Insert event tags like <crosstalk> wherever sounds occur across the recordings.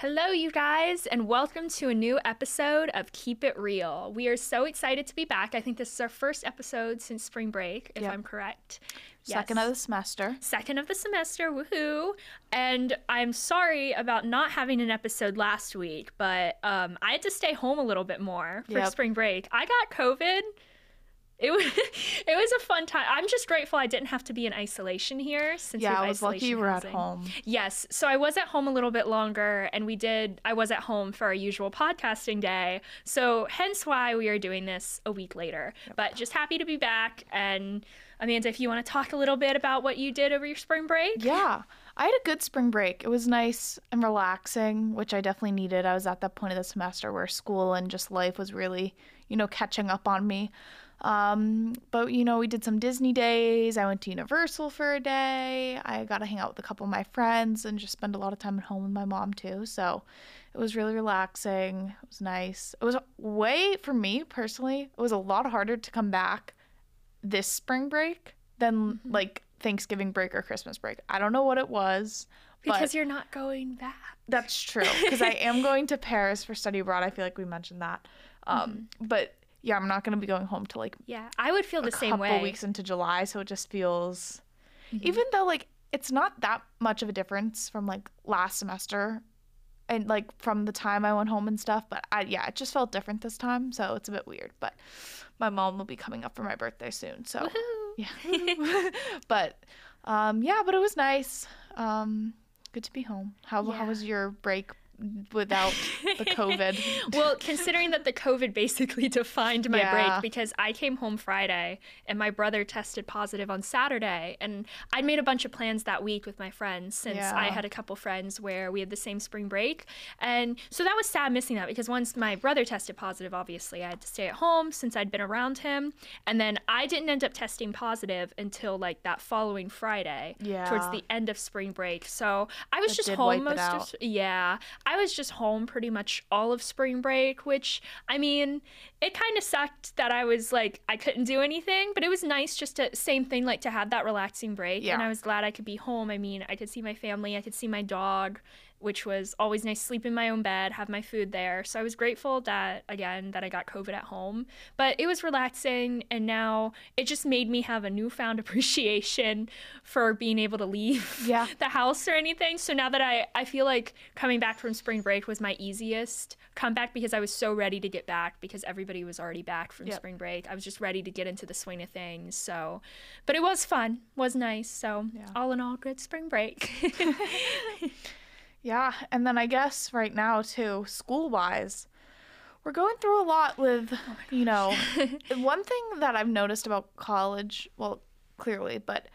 Hello, you guys, and welcome to a new episode of Keep It Real. We are so excited to be back. I think this is our first episode since spring break, if Yep. I'm correct. Second Yes. of the semester. Second of the semester, woohoo! And I'm sorry about not having an episode last week, but um, I had to stay home a little bit more for Yep. spring break. I got COVID. It was <laughs> it was a fun time. I'm just grateful I didn't have to be in isolation here since Yeah, I was lucky you were at home. Yes. So I was at home a little bit longer and we did I was at home for our usual podcasting day. So hence why we are doing this a week later. But just happy to be back and Amanda, if you want to talk a little bit about what you did over your spring break. Yeah, I had a good spring break. It was nice and relaxing, which I definitely needed. I was at that point of the semester where school and just life was really, you know, catching up on me. Um, but you know, we did some Disney days. I went to Universal for a day. I got to hang out with a couple of my friends and just spend a lot of time at home with my mom too. So it was really relaxing. It was nice. It was way for me personally. It was a lot harder to come back this spring break than like Thanksgiving break or Christmas break. I don't know what it was. Because you're not going back. that's true because I am <laughs> going to Paris for study abroad. I feel like we mentioned that. Um, but yeah, I'm not going to be going home to like Yeah. I would feel the a same couple way. Mm-hmm. weeks into July, so it just feels even though like it's not that much of a difference from like last semester and like from the time I went home and stuff, but I yeah, it just felt different this time, so it's a bit weird, but my mom will be coming up for my birthday soon, so Woohoo. yeah. <laughs> <laughs> but um yeah, but it was nice. Um good to be home. How Yeah. how was your break without the <laughs> COVID? well, considering that the COVID basically <laughs> defined my Yeah. break because I came home Friday and my brother tested positive on Saturday. And I'd made a bunch of plans that week with my friends since I had a couple friends where we had the same spring break. And so that was sad missing that because once my brother tested positive, obviously I had to stay at home since I'd been around him. And then I didn't end up testing positive until like that following Friday yeah. towards the end of spring break. So I was just home most of yeah, I was just home pretty much all of spring break, which I mean, it kind of sucked that I was like I couldn't do anything, but it was nice just to same thing like to have that relaxing break. And I was glad I could be home. I mean, I could see my family, I could see my dog, which was always nice sleep in my own bed, have my food there. So I was grateful that again that I got COVID at home. But it was relaxing and now it just made me have a newfound <laughs> appreciation for being able to leave Yeah. <laughs> the house or anything. So now that I, I feel like coming back from spring break was my easiest comeback because I was so ready to get back because everybody was already back from Yep. spring break. I was just ready to get into the swing of things. So, but it was fun, was nice. So, Yeah. all in all, good spring break. <laughs> Yeah, and then I guess right now too, school wise, we're going through a lot with, oh you know, <laughs> one thing that I've noticed about college, well, clearly, but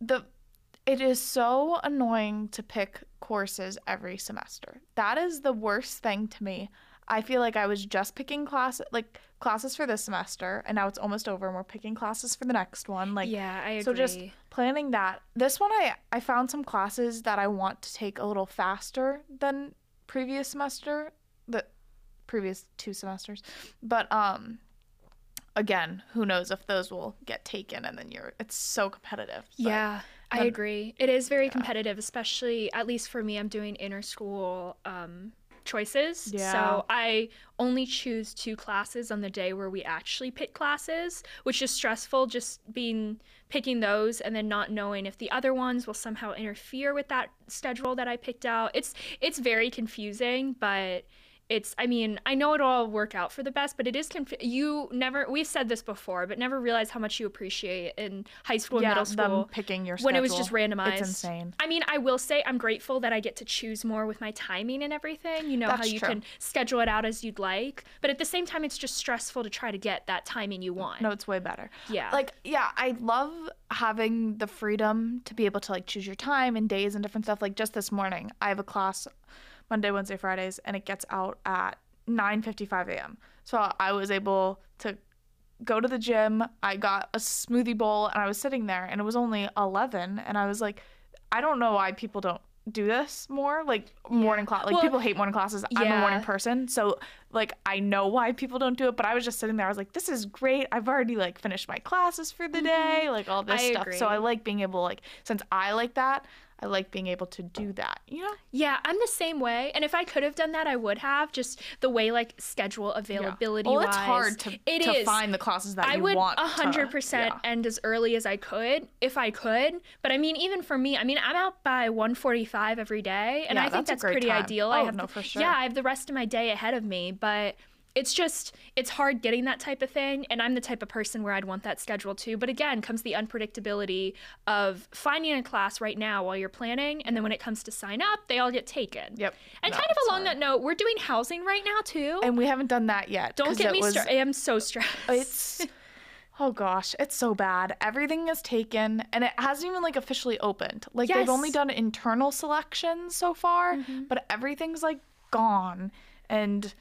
the it is so annoying to pick courses every semester. That is the worst thing to me. I feel like I was just picking class like classes for this semester and now it's almost over and we're picking classes for the next one. Like yeah, I agree. so just planning that. This one I I found some classes that I want to take a little faster than previous semester, the previous two semesters. But um again, who knows if those will get taken and then you're it's so competitive. But Yeah, I agree. It is very competitive, especially at least for me. I'm doing inter school um, choices, Yeah. so I only choose two classes on the day where we actually pick classes, which is stressful. Just being picking those and then not knowing if the other ones will somehow interfere with that schedule that I picked out. It's it's very confusing, but it's i mean i know it'll all work out for the best but it is conf- you never we've said this before but never realize how much you appreciate in high school and yeah, middle them school picking your schedule. when it was just randomized It's insane. i mean i will say i'm grateful that i get to choose more with my timing and everything you know how you true. can schedule it out as you'd like but at the same time it's just stressful to try to get that timing you want No, it's way better. yeah Like, yeah, I love having the freedom to be able to like choose your time and days and different stuff. Like just this morning, I have a class Monday, Wednesday, Fridays, and it gets out at 9:55 a.m. So I was able to go to the gym. I got a smoothie bowl and I was sitting there and it was only 11 and I was like I don't know why people don't do this more like morning class like Well, people hate morning classes. I'm a morning person so like i know why people don't do it but i was just sitting there. I was like this is great. I've already like finished my classes for the day like all this Mm-hmm. I stuff. So i like being able like since i like that I like being able to do that, you know? Yeah, I'm the same way. And if I could have done that, I would have. Just the way like schedule availability. Well, wise. it's hard to, It to is. find the classes that I you would want. to- hundred percent yeah. end as early as I could if I could. But I mean, even for me, I mean, I'm out by 1:45 every day, and Yeah, I think that's that's, pretty time. ideal. I Oh, have no, for sure. Yeah, I have the rest of my day ahead of me, but. It's just it's hard getting that type of thing and I'm the type of person where I'd want that schedule too. But again, comes the unpredictability of finding a class right now while you're planning and then when it comes to sign up, they all get taken. Yep. And No, kind of along hard. that note, we're doing housing right now too. And we haven't done that yet. don't get me was- started. I am so stressed. It's oh gosh, it's so bad. Everything is taken and it hasn't even like officially opened. Like they've only done internal selections so far, Mm-hmm. but everything's like gone and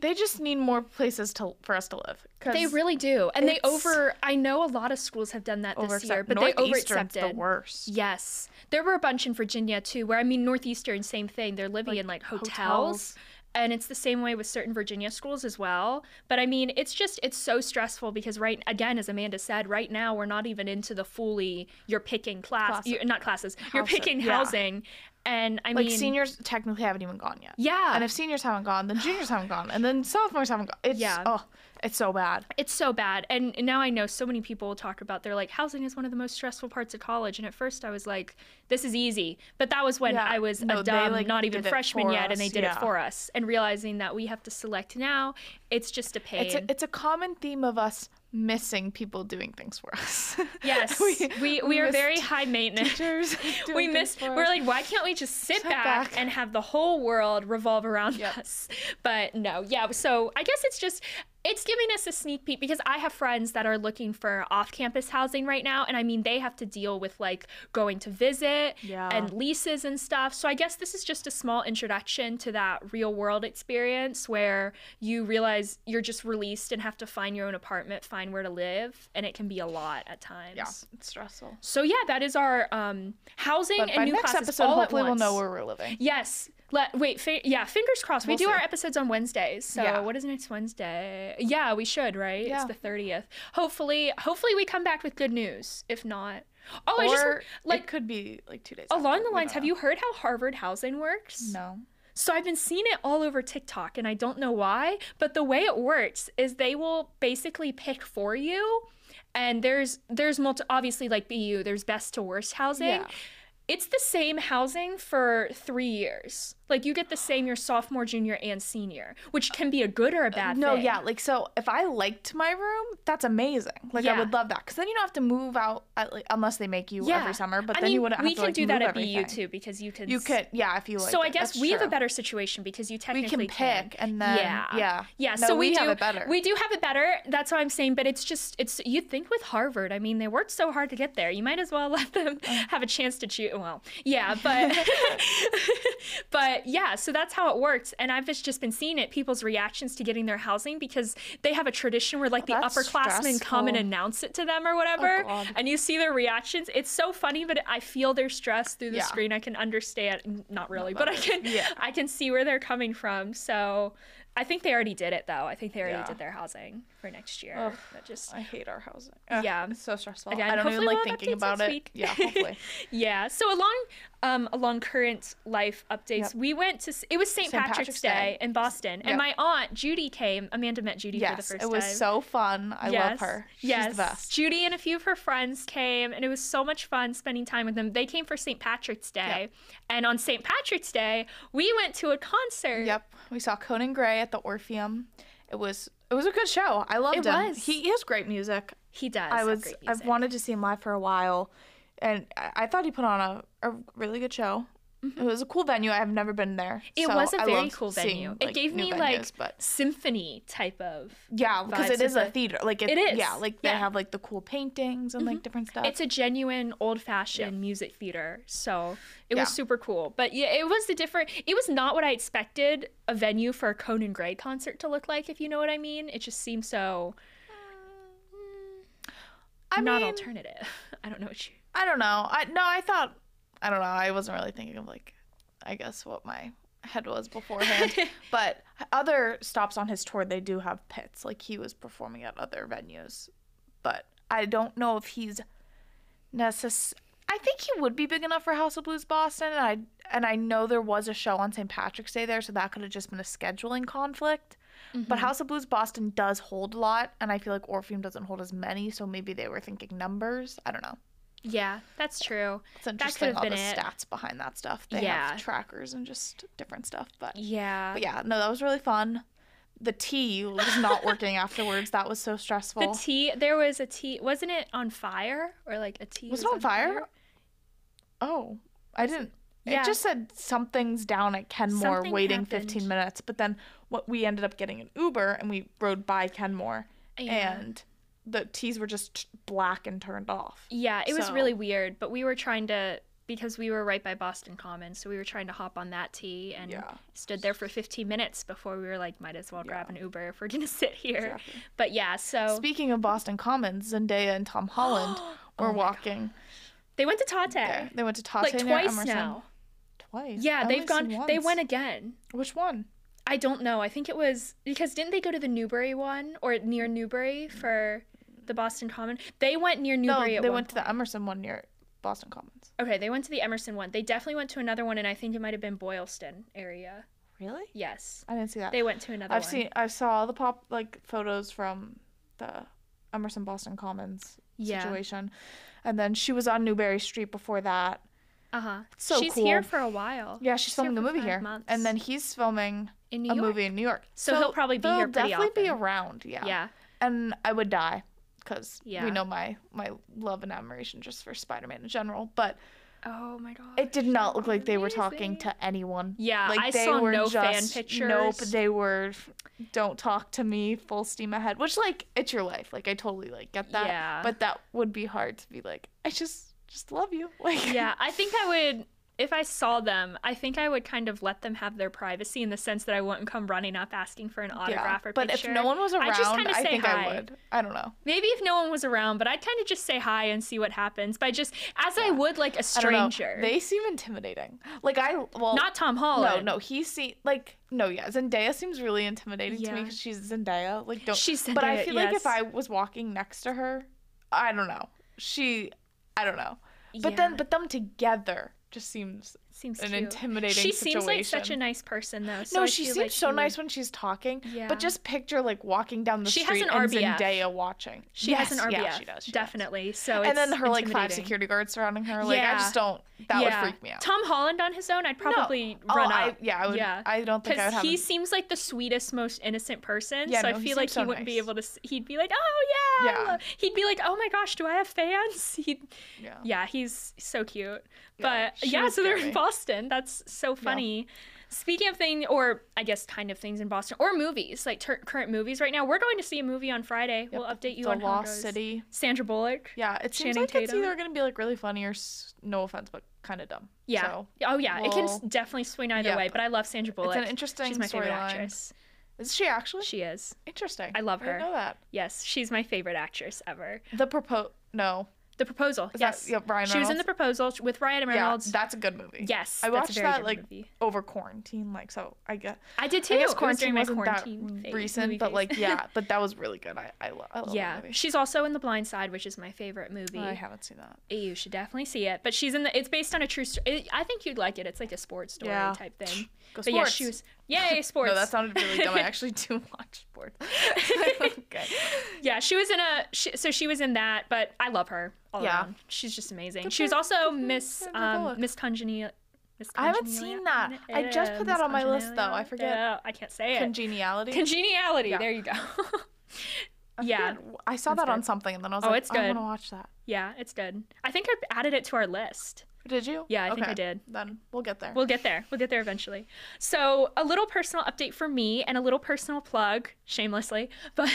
they just need more places to for us to live. They really do. And they over I know a lot of schools have done that this year, but they Northeastern's overaccepted. the worst. Yes. There were a bunch in Virginia too, where I mean Northeastern, same thing. They're living in like hotels. hotels. And it's the same way with certain Virginia schools as well. But I mean, it's just it's so stressful because right again, as Amanda said, right now we're not even into the fully you're picking class, Classes. you not classes, you're picking yeah. housing. And I mean Like mean seniors technically haven't even gone yet. Yeah. And if seniors haven't gone, then juniors haven't gone, and then sophomores haven't gone. It's Yeah. oh, it's so bad. It's so bad. And now I know so many people talk about they're like housing is one of the most stressful parts of college. And at first I was like, this is easy. But that was when Yeah. I was No, a dumb, like, not even freshman yet, and they did yeah. it for us. And realizing that we have to select now, it's just a pain. It's a, it's a common theme of us missing people doing things for us. <laughs> yes, we, we, are very high <laughs> maintenance. teachers <laughs> we miss. We're like, why can't we just sit, Sit back, back. and have the whole world revolve around Yep. us? But no, yeah. So I guess it's just it's giving us a sneak peek because I have friends that are looking for off-campus housing right now, and I mean they have to deal with like going to visit Yeah. and leases and stuff. So I guess this is just a small introduction to that real-world experience where you realize you're just released and have to find your own apartment, find where to live, and it can be a lot at times. yeah, it's stressful. So yeah, that is our um, housing But and by new next classes episode, all at hopefully we'll know where we're living. Yes. Let wait. Fi- yeah. Fingers crossed. we We'll do our episodes on Wednesdays. So Yeah. what is next Wednesday? Yeah, we should. Right. Yeah. It's the thirtieth. Hopefully, hopefully we come back with good news. If not, oh, I just like it could be like two days. along after, the lines. Have you heard how Harvard housing works? No. So I've been seeing it all over TikTok and I don't know why, but the way it works is they will basically pick for you and there's there's multi obviously like BU, there's best to worst housing. Yeah. It's the same housing for 3 years. Like you get the same your sophomore, junior and senior, which can be a good or a bad No, thing. yeah, like so if I liked my room, that's amazing. Like I would love that because then you don't have to move out at, like, unless they make you every summer. But I then mean, you wouldn't have to move. we to can like do that at BU too because you can You could, yeah, if you like. so I guess That's we have a better situation because you technically We can pick and then yeah, yeah, yeah. No, so we, we do have it better. We do have it better. That's what I'm saying. But it's just it's you'd think with Harvard. I mean, they worked so hard to get there. You might as well <laughs> let them Uh. have a chance to choose. Well, yeah, but <laughs> but yeah. So that's how it works. And I've just just been seeing it. People's reactions to getting their housing because they have a tradition where like the Oh, upperclassmen come and announce it to them or whatever, Oh, and you see their reactions. It's so funny, but I feel their stress through the Yeah. screen. I can understand. Not really, but I can. Yeah. I can see where they're coming from. So I think they already did it though. I think they already Yeah. did their housing for next year. Ugh, That just I hate our housing. Ugh, Yeah. it's so stressful. Again, I don't even like we'll thinking about it. week. Yeah, hopefully. <laughs> yeah. So along um along current life updates, Yep. we went to it was St. Patrick's, Patrick's Day, Day. in Boston, and my aunt Judy came. Amanda met Judy for the yes, first it was time. so fun. I yes. love her. She's yes. the best. Judy and a few of her friends came, and it was so much fun spending time with them. They came for St. Patrick's Day, and on St. Patrick's Day, we went to a concert. Yep, we saw Conan Gray at the Orpheum. It was it was a good show. I loved It him. was. He, has great music. He does. I was I've wanted to see him live for a while, and I, I thought he put on a, a really good show. It was a cool venue. I've never been there. Mm-hmm. It so was a very cool seeing, venue. it gave me like but symphony type of. yeah, because it is a the- theater. Like it, It is, Yeah, like they yeah. Mm-hmm. have like the cool paintings and like different stuff. It's a genuine old-fashioned music theater, so it Yeah. was super cool. But yeah, it was a different. It was not what I expected a venue for a Conan Gray concert to look like. If you know what I mean, it just seemed so I not mean, alternative. <laughs> I don't know what you. I don't know. I no, I thought I don't know. I wasn't really thinking of like I guess what my head was beforehand. <laughs> but other stops on his tour they do have pits. Like he was performing at other venues. But I don't know if he's necess- I think he would be big enough for House of Blues Boston, and I and I know there was a show on St. Patrick's Day there, so that could have just been a scheduling conflict. But Mm-hmm. House of Blues Boston does hold a lot, and I feel like Orpheum doesn't hold as many, so maybe they were thinking numbers. I don't know. Yeah, that's true. It's interesting could've all the it. stats behind that stuff. They Yeah. have trackers and just different stuff, but Yeah. but yeah, no, that was really fun. The T was not <laughs> working afterwards. That was so stressful. The T, there was a T, wasn't it on fire or like a T? Was it on fire? Oh, I didn't. Yeah. It just said something's down at Kenmore Something waiting happened. 15 minutes, but then what we ended up getting an Uber and we rode by Kenmore Yeah. and the teas were just black and turned off. Yeah, it was really weird, but we were trying to because we were right by Boston Commons, so we were trying to hop on that T and Yeah. stood there for 15 minutes before we were like, might as well grab Yeah. an Uber if we're gonna <laughs> sit here. Exactly. But yeah, so Speaking of Boston Commons, Zendaya and Tom Holland <gasps> oh were Oh walking they went to Tatte there. They went to Tatte like twice now. Twice. Yeah, I've they've gone. They went again. Which one? I don't know. I think it was because didn't they go to the Newbury one or near Newbury for the Boston Common? They went near Newbury. No, Newbury. they went to the Emerson one near Boston Commons. Okay, they went to the Emerson one. They definitely went to another one, and I think it might have been Boylston area. Really? Yes, I didn't see that. they went to another I've one. seen I saw the pop like photos from the Emerson Boston Commons Yeah. situation. And then she was on Newbury Street before that. Uh huh. So She's cool. here for a while. Yeah, she's here filming a movie here. months. And then he's filming in New a York. movie in New York. So he'll probably be here definitely be around, yeah. Yeah. And I would die because Yeah. we know my my love and admiration just for Spider-Man in general, but Oh my god. it did not look like they were talking to anyone. Yeah, like I they saw were no fan just, pictures. Nope, they were don't talk to me, full steam ahead. Which like it's your life. Like I totally like get that. Yeah. But that would be hard to be like, I just just love you. <laughs> Like yeah, I think I would. If I saw them, I think I would kind of let them have their privacy in the sense that I wouldn't come running up asking for an yeah. autograph or But if no one was around, I'd just kinda I say think I hi. would. I don't know. Maybe if no one was around, but I'd kind of just say hi and see what happens. By just as I would like a stranger. They seem intimidating. Like I well Not Tom Holland. No, no, he see like no, yeah. Zendaya seems really intimidating to me because she's Zendaya. Like don't. She's Zendaya, but I feel like if I was walking next to her, I don't know. She, I don't know. But Yeah. then, but them together just seems seems an cute. intimidating She seems like such a nice person though. So no, I she seems like so she would- nice when she's talking. Yeah. But just picture like walking down the She has street an and. Zendaya watching. She yes, has an RBF. Yeah, she does. she does. definitely. So And then her like five security guards surrounding her. Like I just don't. That yeah. would freak me out. Tom Holland on his own, I'd probably no. run oh, I, yeah, I would. Yeah. I don't think I would Because have. he seems like the sweetest, most innocent person. Yeah, so no, I he feel like he wouldn't be able to. He'd be like, "Oh yeah." Yeah. He'd be like, "Oh my gosh, do I have fans?" <laughs> He'd, yeah. yeah, he's so cute. Yeah, but she yeah, so they're in. Boston. That's so funny. Speaking of things, or I guess kind of things in Boston, or movies, like tur current movies right now. We're going to see a movie on Friday. We'll update you the on Lost. City. Sandra Bullock. Yeah, it seems Channing like it's either gonna be like really funny or no offense, but kind of dumb. Yeah. So, oh yeah, it can definitely swing either Yep. way. But I love Sandra Bullock. it's an interesting She's my favorite storyline. actress. Is she actually She is. interesting? I love her. I know that. Yes, she's my favorite actress ever. The propose. No. The Proposal. Is yes. That, yeah, Ryan she was in The Proposal with Ryan Yeah, Reynolds. that's a good movie. yes. I watched that like movie. over quarantine, like so. I guess I did too. I guess It was during quarantine my wasn't quarantine that phase- recent, but phase. like yeah, <laughs> but that was really good. I I, lo- I love yeah, that movie. she's also in The Blind Side, which is my favorite movie. I haven't seen that. Eh, you should definitely see it. But she's in the. It's based on a true story. I think you'd like it. It's like a sports story Yeah. type thing. Go But yeah, she was. Yay, sports. <laughs> No, that sounded really dumb. I <laughs> actually do <laughs> watch sports. okay. Yeah, she was in a. She, so she was in that, but I love her all Yeah. around. She's just amazing. Good she was also good Miss um. Miss Congenial. I haven't seen that. I just put that on my list, though. I forget. Yeah, I can't say it. Congeniality. Congeniality. Yeah. There you go. I yeah. I saw That's that on something, and then I was Oh, like, it's I good. want to watch that. yeah, it's good. I think I added it to our list. Did you? Yeah, I think I did. Then we'll get there. We'll get there. We'll get there eventually. So, a little personal update for me and a little personal plug, shamelessly. <laughs> But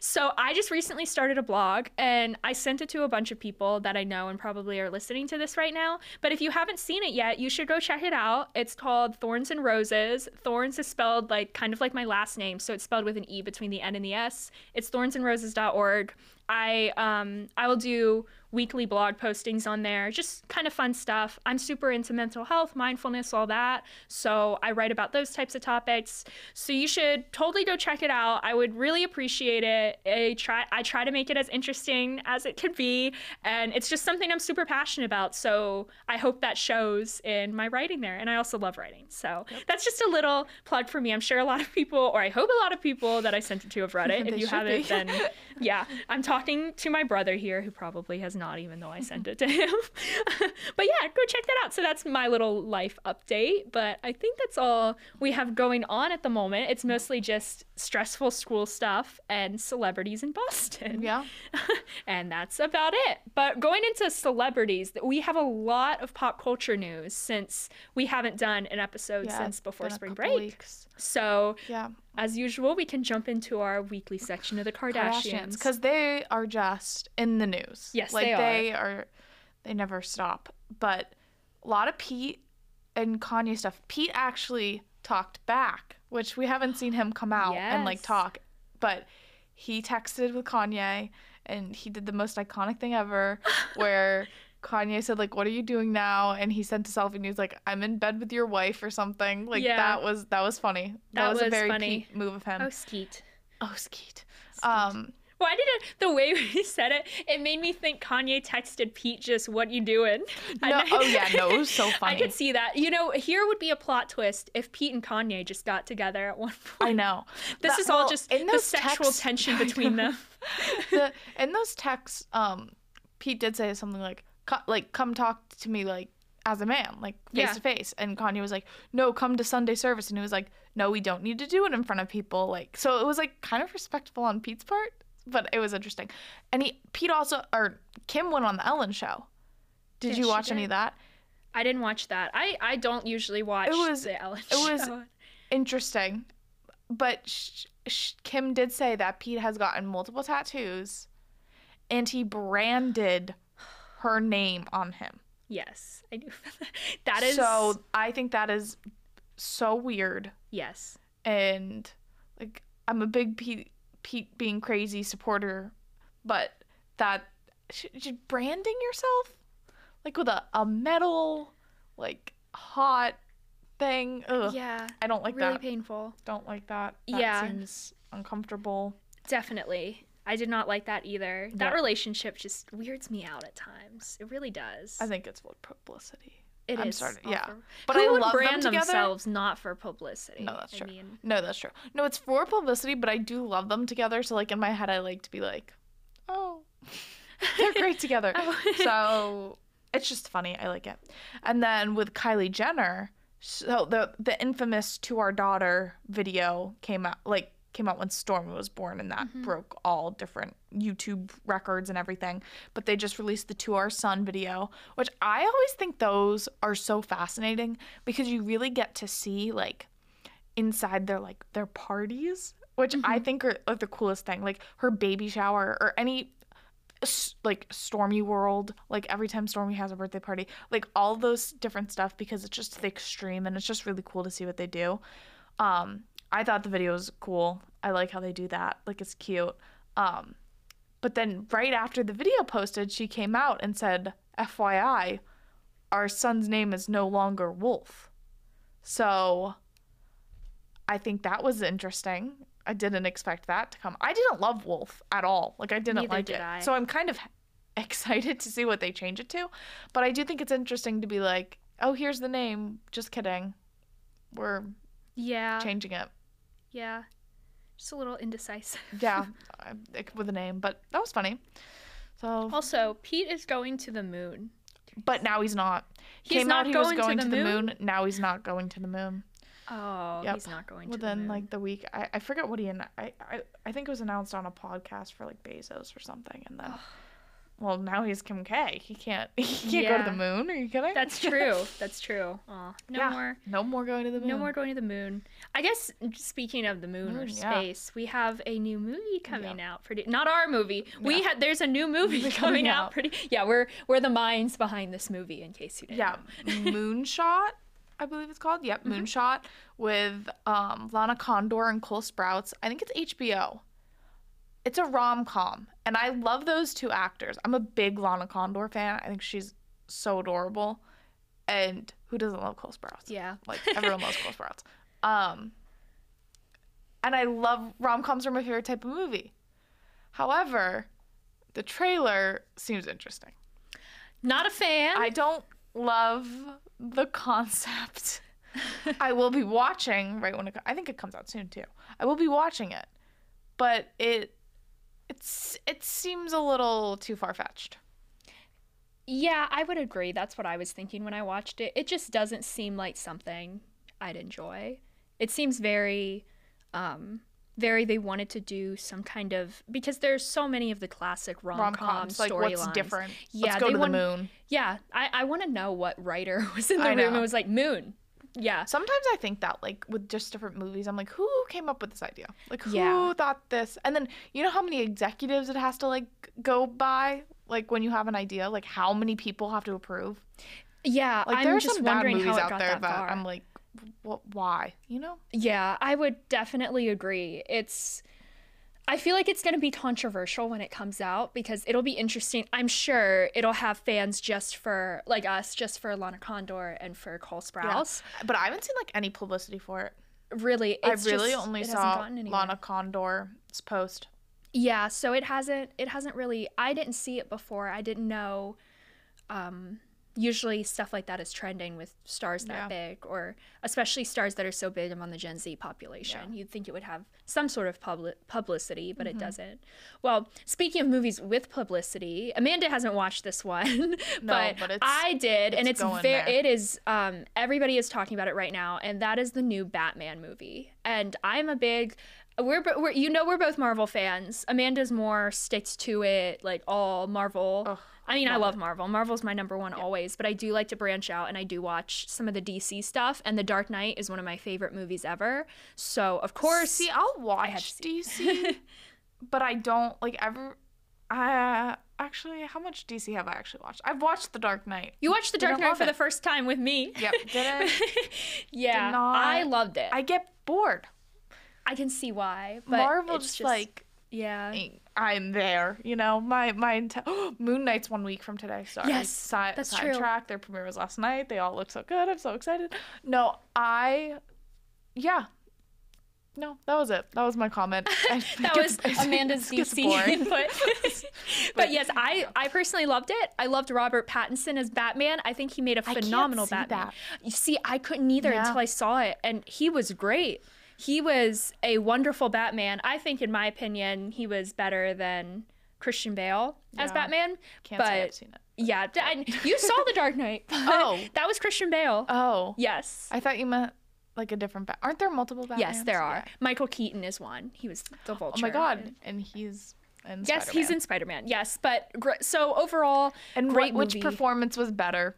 so, I just recently started a blog and I sent it to a bunch of people that I know and probably are listening to this right now. But if you haven't seen it yet, you should go check it out. It's called Thorns and Roses. Thorns is spelled like kind of like my last name, so it's spelled with an E between the N and the S. It's thornsandroses.org. I um I will do weekly blog postings on there, just kind of fun stuff. I'm super into mental health, mindfulness, all that. So I write about those types of topics. So you should totally go check it out. I would really appreciate it. I try I try to make it as interesting as it could be, and it's just something I'm super passionate about. So I hope that shows in my writing there. And I also love writing. So yep. that's just a little plug for me. I'm sure a lot of people, or I hope a lot of people that I sent it to have read it. <laughs> if you haven't, then yeah, I'm talking to my brother here who probably has not, even though I sent it to him. <laughs> but yeah, go check that out. So that's my little life update. But I think that's all we have going on at the moment. It's mostly just stressful school stuff and celebrities in Boston. Yeah. <laughs> and that's about it. But going into celebrities, we have a lot of pop culture news since we haven't done an episode yeah, since before spring break. Weeks. So, yeah. as usual, we can jump into our weekly section of the Kardashians because they are just in the news. Yes, like they are. They are. They never stop. But a lot of Pete and Kanye stuff. Pete actually talked back, which we haven't seen him come out yes. and like talk, but he texted with Kanye and he did the most iconic thing ever <laughs> where Kanye said like, "What are you doing now?" And he sent a selfie and he was like, "I'm in bed with your wife" or something. Like yeah. that was that was funny. That, that was, was, a very funny move of him. Oh, skeet. Oh, skeet. skeet. Um. Why did it? The way <laughs> he said it, it made me think Kanye texted Pete just "What you doing?" <laughs> No, I, oh yeah, no, it was so funny. <laughs> I could see that. You know, here would be a plot twist if Pete and Kanye just got together at one point. I know. This that, is all just in the sexual texts, tension between them. the, in those texts, um, Pete did say something like, like come talk to me like as a man, like face to face. And Kanye was like, no, come to Sunday service. And he was like, no, we don't need to do it in front of people. Like, so it was like kind of respectful on Pete's part, but it was interesting. And he, Pete also, or Kim went on the Ellen show. Did yes, you watch did. any of that? I didn't watch that. I, I don't usually watch it was, the Ellen it show. It was interesting. But sh- sh- Kim did say that Pete has gotten multiple tattoos and he branded her name on him. Yes, I do. <laughs> that is so. I think that is so weird. Yes, and like I'm a big Pete, Pete being crazy supporter, but that branding yourself like with a a metal like hot thing. Ugh, yeah, I don't like really that. Really painful. Don't like that. that yeah, seems uncomfortable. Definitely. I did not like that either. That yeah. relationship just weirds me out at times. It really does. I think it's for publicity. It I'm is Sorry. Yeah, for, but I love brand them themselves not for publicity. No, that's true. I mean, no, that's true. No, it's for publicity, but I do love them together. So like in my head, I like to be like, oh, <laughs> they're great together. <laughs> So it's just funny. I like it. And then with Kylie Jenner, so the the infamous "To Our Daughter" video came out like came out when Stormi was born, and that mm-hmm. broke all different YouTube records and everything. But they just released the To Our Son video, which I always think those are so fascinating because you really get to see like inside their like their parties, which mm-hmm. I think are like the coolest thing. Like her baby shower or any like Stormi World, like every time Stormi has a birthday party, like all those different stuff because it's just the extreme and it's just really cool to see what they do. Um, I thought the video was cool. I like how they do that. Like it's cute. Um, but then right after the video posted, she came out and said, "FYI, our son's name is no longer Wolf." So I think that was interesting. I didn't expect that to come. I didn't love Wolf at all. Like I didn't Neither like did it. I. So I'm kind of <laughs> excited to see what they change it to. But I do think it's interesting to be like, "Oh, here's the name. Just kidding. We're yeah changing it." Yeah. Just a little indecisive. yeah, <laughs> with a name, but that was funny. So Also, Pete is going to the moon. But now he's not. He's Came not out he going, was going to, the, the moon? moon? Now he's not going to the moon. Oh, yep. he's not going Within, to the moon. like the week, I, I forget what he and I, I I think it was announced on a podcast for like Bezos or something, and then well, now he's Kim K. He can't. <laughs> He can't yeah. go to the moon. Are you kidding? That's <laughs> true. That's true. Aw, no yeah. more. No more going to the moon. No more going to the moon. I guess speaking of the moon, moon or space, yeah. we have a new movie coming out. Pretty. Not our movie. We had. There's a new <laughs> movie coming out. Pretty. Yeah, we're we're the minds behind this movie. In case you didn't. Yeah, Moonshot. I believe it's called. Yep, mm-hmm. Moonshot with um, Lana Condor and Cole Sprouse. I think it's HBO. It's a rom com, And I love those two actors. I'm a big Lana Condor fan. I think she's so adorable. And who doesn't love Cole Sprouse? Yeah. Like everyone loves Cole Sprouse. <laughs> Um, and I love rom coms are my favorite type of movie. However, the trailer seems interesting. Not a fan. I don't love the concept. <laughs> I will be watching right when it. I think it comes out soon too. I will be watching it, but it it's it seems a little too far fetched. yeah, I would agree. That's what I was thinking when I watched it. It just doesn't seem like something I'd enjoy. It seems very um very they wanted to do some kind of because there's so many of the classic rom com coms, like what's storylines. different? Yeah, Let's go to want- the moon. Yeah, I, I want to know what writer <laughs> was in the I room know. and was like moon. Yeah. Sometimes I think that like with just different movies, I'm like, who came up with this idea? Like who Yeah. thought this? And then you know how many executives it has to like go by? Like when you have an idea, like how many people have to approve? Yeah, Like I'm there are just some bad wondering movies out there that far. I'm like, what? Why? You know? Yeah, I would definitely agree. It's I feel like it's going to be controversial when it comes out because it'll be interesting. I'm sure it'll have fans just for like us, just for Lana Condor and for Cole Sprouse. But I haven't seen like any publicity for it. Really, it's I really just- only saw. Lana Condor's post. Yeah, so it hasn't it hasn't really I didn't see it before. I didn't know um usually stuff like that is trending with stars that Yeah. big or especially stars that are so big among the Gen Z population. You'd think it would have some sort of publi- publicity, but Mm-hmm. it doesn't. Well, speaking of movies with publicity, Amanda hasn't watched this one, <laughs> but, but it's- I did and it's it's very it is um everybody is talking about it right now and that is the new Batman movie. And I'm a big we're, we're you know we're both Marvel fans. Amanda's more sticks to it, like all Marvel. Ugh, I mean, I love Marvel. Marvel's my number one always, but I do like to branch out and I do watch some of the DC stuff. And The Dark Knight is one of my favorite movies ever. So of course, See, I'll watch DC, <laughs> but I don't like ever. I actually, how much DC have I actually watched? I've watched The Dark Knight. you watched The Dark Knight love for the first time with me. Yep, didn't. <laughs> yeah, not- I loved it. I get bored. Can see why, but Marvel it's just, like yeah. Eh, I'm there, you know. My my <gasps> Moon Knight's one week from today. Sorry, Yes, side, that's true. sidetrack. Their premiere was last night. They all look so good. I'm so excited. No, I, yeah, no, that was it. That was my comment. <laughs> That was <laughs> Amanda's DC input. <laughs> but yes, I I personally loved it. I loved Robert Pattinson as Batman. I think he made a I phenomenal Batman. that. You see, I couldn't either Yeah. until I saw it, and he was great. He was a wonderful Batman. I think, in my opinion, he was better than Christian Bale as Batman. Can't but say I've seen it. yeah, you saw The Dark Knight. <laughs> Oh. that was Christian Bale. Oh, yes. I thought you meant like a different. Bat- Aren't there multiple Batmans? Yes, there are. Yeah. Michael Keaton is one. He was the Vulture. Oh my god, and he's in Yes, he's Spider-Man. in Spider Man. Yes, but gr- so overall, And great what, which performance was better?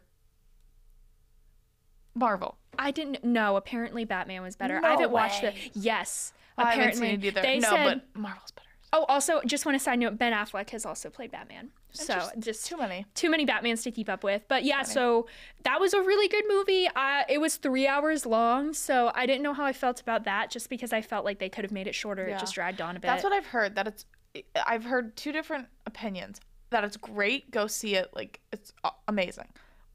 Marvel. I didn't know. Apparently, Batman was better. No I haven't watched it. way. Yes, I haven't apparently seen it either. they no, said. but Marvel's better. Oh, also, just want to side note: Ben Affleck has also played Batman. So just Too many. too many Batmans to keep up with. But yeah, so that was a really good movie. Uh, it was three hours long, so I didn't know how I felt about that. Just because I felt like they could have made it shorter, Yeah. it just dragged on a bit. That's what I've heard. That it's. I've heard two different opinions. That it's great. Go see it. Like it's amazing.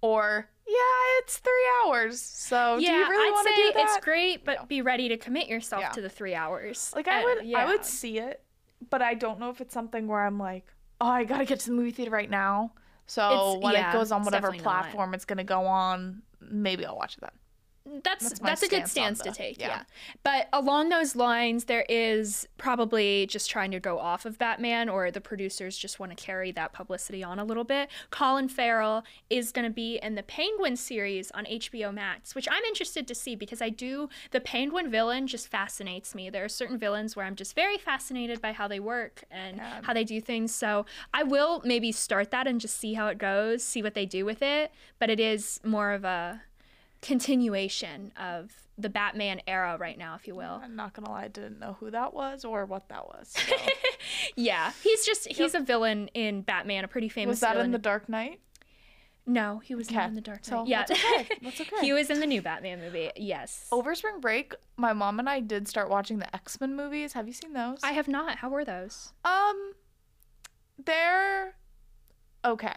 Or yeah, it's three hours. So yeah, do you really I'd want to say do that? it's great, but be ready to commit yourself Yeah. to the three hours. Like I Uh, would, I would see it, but I don't know if it's something where I'm like, oh, I gotta get to the movie theater right now. So It's- when yeah, it goes on whatever definitely not. platform it's gonna go on, maybe I'll watch it then. That's That's that's, a good stance to take yeah. yeah. but along those lines there is probably just trying to go off of batman or the producers just want to carry that publicity on a little bit colin farrell is going to be in the penguin series on hbo max which i'm interested to see because i do the penguin villain just fascinates me there are certain villains where i'm just very fascinated by how they work and Yeah. how they do things so i will maybe start that and just see how it goes see what they do with it but it is more of a continuation of the Batman era right now, if you will. I'm not gonna lie, I didn't know who that was or what that was. So. <laughs> Yeah, he's just he's a villain in Batman, a pretty famous was that villain. in the Dark Knight? No, he was not in the Dark so Knight. yeah, that's okay, that's <laughs> okay. he was in the new Batman movie. Yes. Over spring break, my mom and I did start watching the X Men movies. Have you seen those? I have not. How were those? Um, they're okay.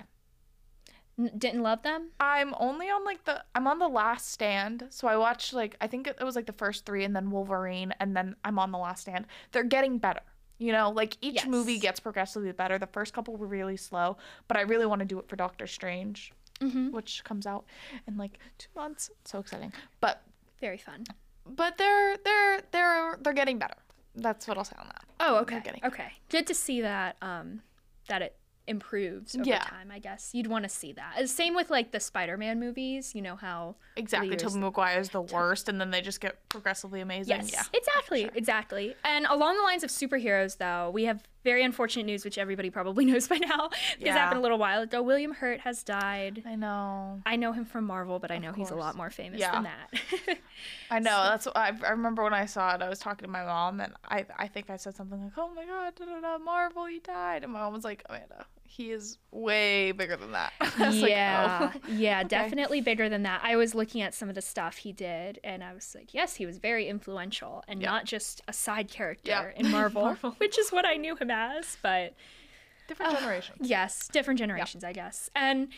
N- didn't love them? I'm only on like the I'm on the last stand. So I watched like I think it, was like the first 3 and then Wolverine and then I'm on the last stand. They're getting better. You know, like each Yes. movie gets progressively better. The first couple were really slow, but I really want to do it for Doctor Strange, Mm-hmm. which comes out in like 2 months. So exciting. But Very fun. but they're they're they're they're getting better. That's what I'll say on that. Oh, okay. Okay. Good to see that um that it improves over Yeah. time, I guess. You'd want to see that. Uh, Same with like the Spider-Man movies, you know how Exactly. Tobey is the worst, and then they just get progressively amazing. Yes, Yeah. exactly, exactly. And along the lines of superheroes, though, we have very unfortunate news, which everybody probably <laughs> knows by now, because it Yeah. happened a little while ago. William Hurt has died. I know. I know him from Marvel, but I know he's a lot more famous Yeah. than that. <laughs> I know. That's what I, I remember when I saw it. I was talking to my mom, and I I think I said something like, "Oh my God, da, da, da, Marvel, he died," and my mom was like, "Amanda, he is way bigger than that." <laughs> Was like, yeah, "Oh." <laughs> yeah, definitely bigger than that. I was looking at some of the stuff he did, and I was like, yes, he was very influential, and Yeah. not just a side character Yeah. in <laughs> Marvel, Marvel. which is what I knew him as. But different generations. yes, different generations, I guess. And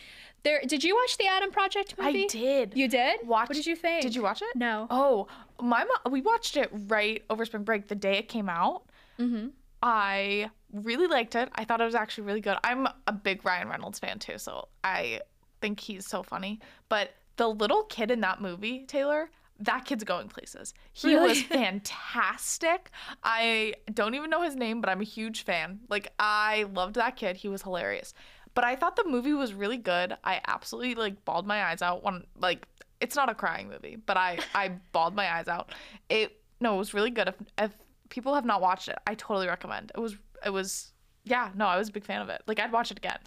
there, did you watch the Adam Project movie? I did. You did? Watch- What did you think? Did you watch it? No. Oh, my mom. We watched it right over spring break, the day it came out. Mm-hmm. I really liked it. I thought it was actually really good. I'm a big Ryan Reynolds fan too, so I think he's so funny. But the little kid in that movie, Taylor, that kid's going places. He Really? was <laughs> fantastic. I don't even know his name, but I'm a huge fan. Like I loved that kid. He was hilarious. But I thought the movie was really good. I absolutely like bawled my eyes out when like it's not a crying movie, but I I bawled my eyes out. It no, it was really good. If if people have not watched it, I totally recommend. It was it was yeah, no, I was a big fan of it. Like I'd watch it again.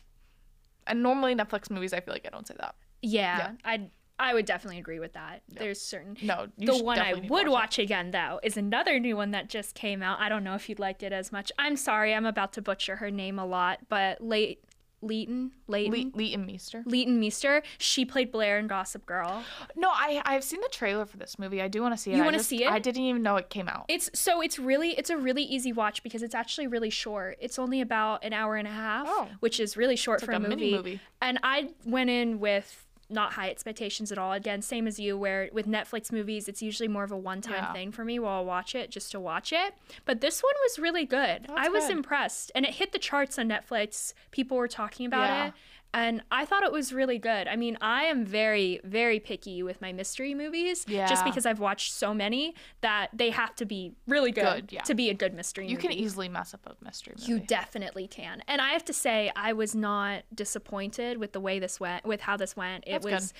And normally Netflix movies, I feel like I don't say that. Yeah, Yeah. I I would definitely agree with that. There's certain. No, you the one I definitely need to would watch watch again though is another new one that just came out. I don't know if you'd liked it as much. I'm sorry, I'm about to butcher her name a lot, but late Leighton. Leighton, Le- Leighton Meester. Leighton Meester. She played Blair in Gossip Girl. No, I I've seen the trailer for this movie. I do want to see it. You I wanna see it? I didn't even know it came out. It's so it's really it's a really easy watch because it's actually really short. It's only about an hour and a half, Oh. which is really short It's for like a a movie. movie. And I went in with not high expectations at all. Again, same as you, where with Netflix movies, it's usually more of a one-time Yeah. thing for me while I watch it just to watch it. But this one was really good. That's I was good. impressed, and it hit the charts on Netflix. People were talking about Yeah. it. And I thought it was really good. I mean, I am very, very picky with my mystery movies, yeah. just because I've watched so many that they have to be really good, Good, yeah. to be a good mystery You movie. can easily mess up a mystery movie. You definitely can. And I have to say, I was not disappointed with the way this went, with how this went. It That's good. was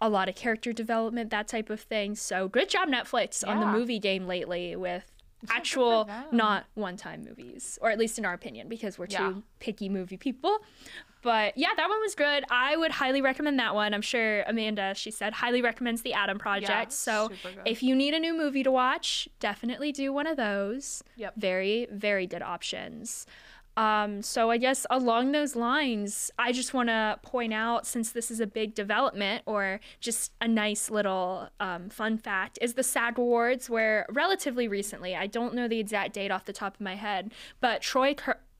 a lot of character development, that type of thing. So good job, Netflix, on the movie game lately with good actual, not one time movies, or at least in our opinion, because we're two Yeah. picky movie people. But yeah, that one was good. I would highly recommend that one. I'm sure Amanda, she said, highly recommends the Adam Project. so if you need a new movie to watch, definitely do one of those. Yep. Very, very good options. Um, so I guess along those lines, I just want to point out, since this is a big development or just a nice little um, fun fact, is the SAG Awards, where relatively recently, I don't know the exact date off the top of my head, but Troy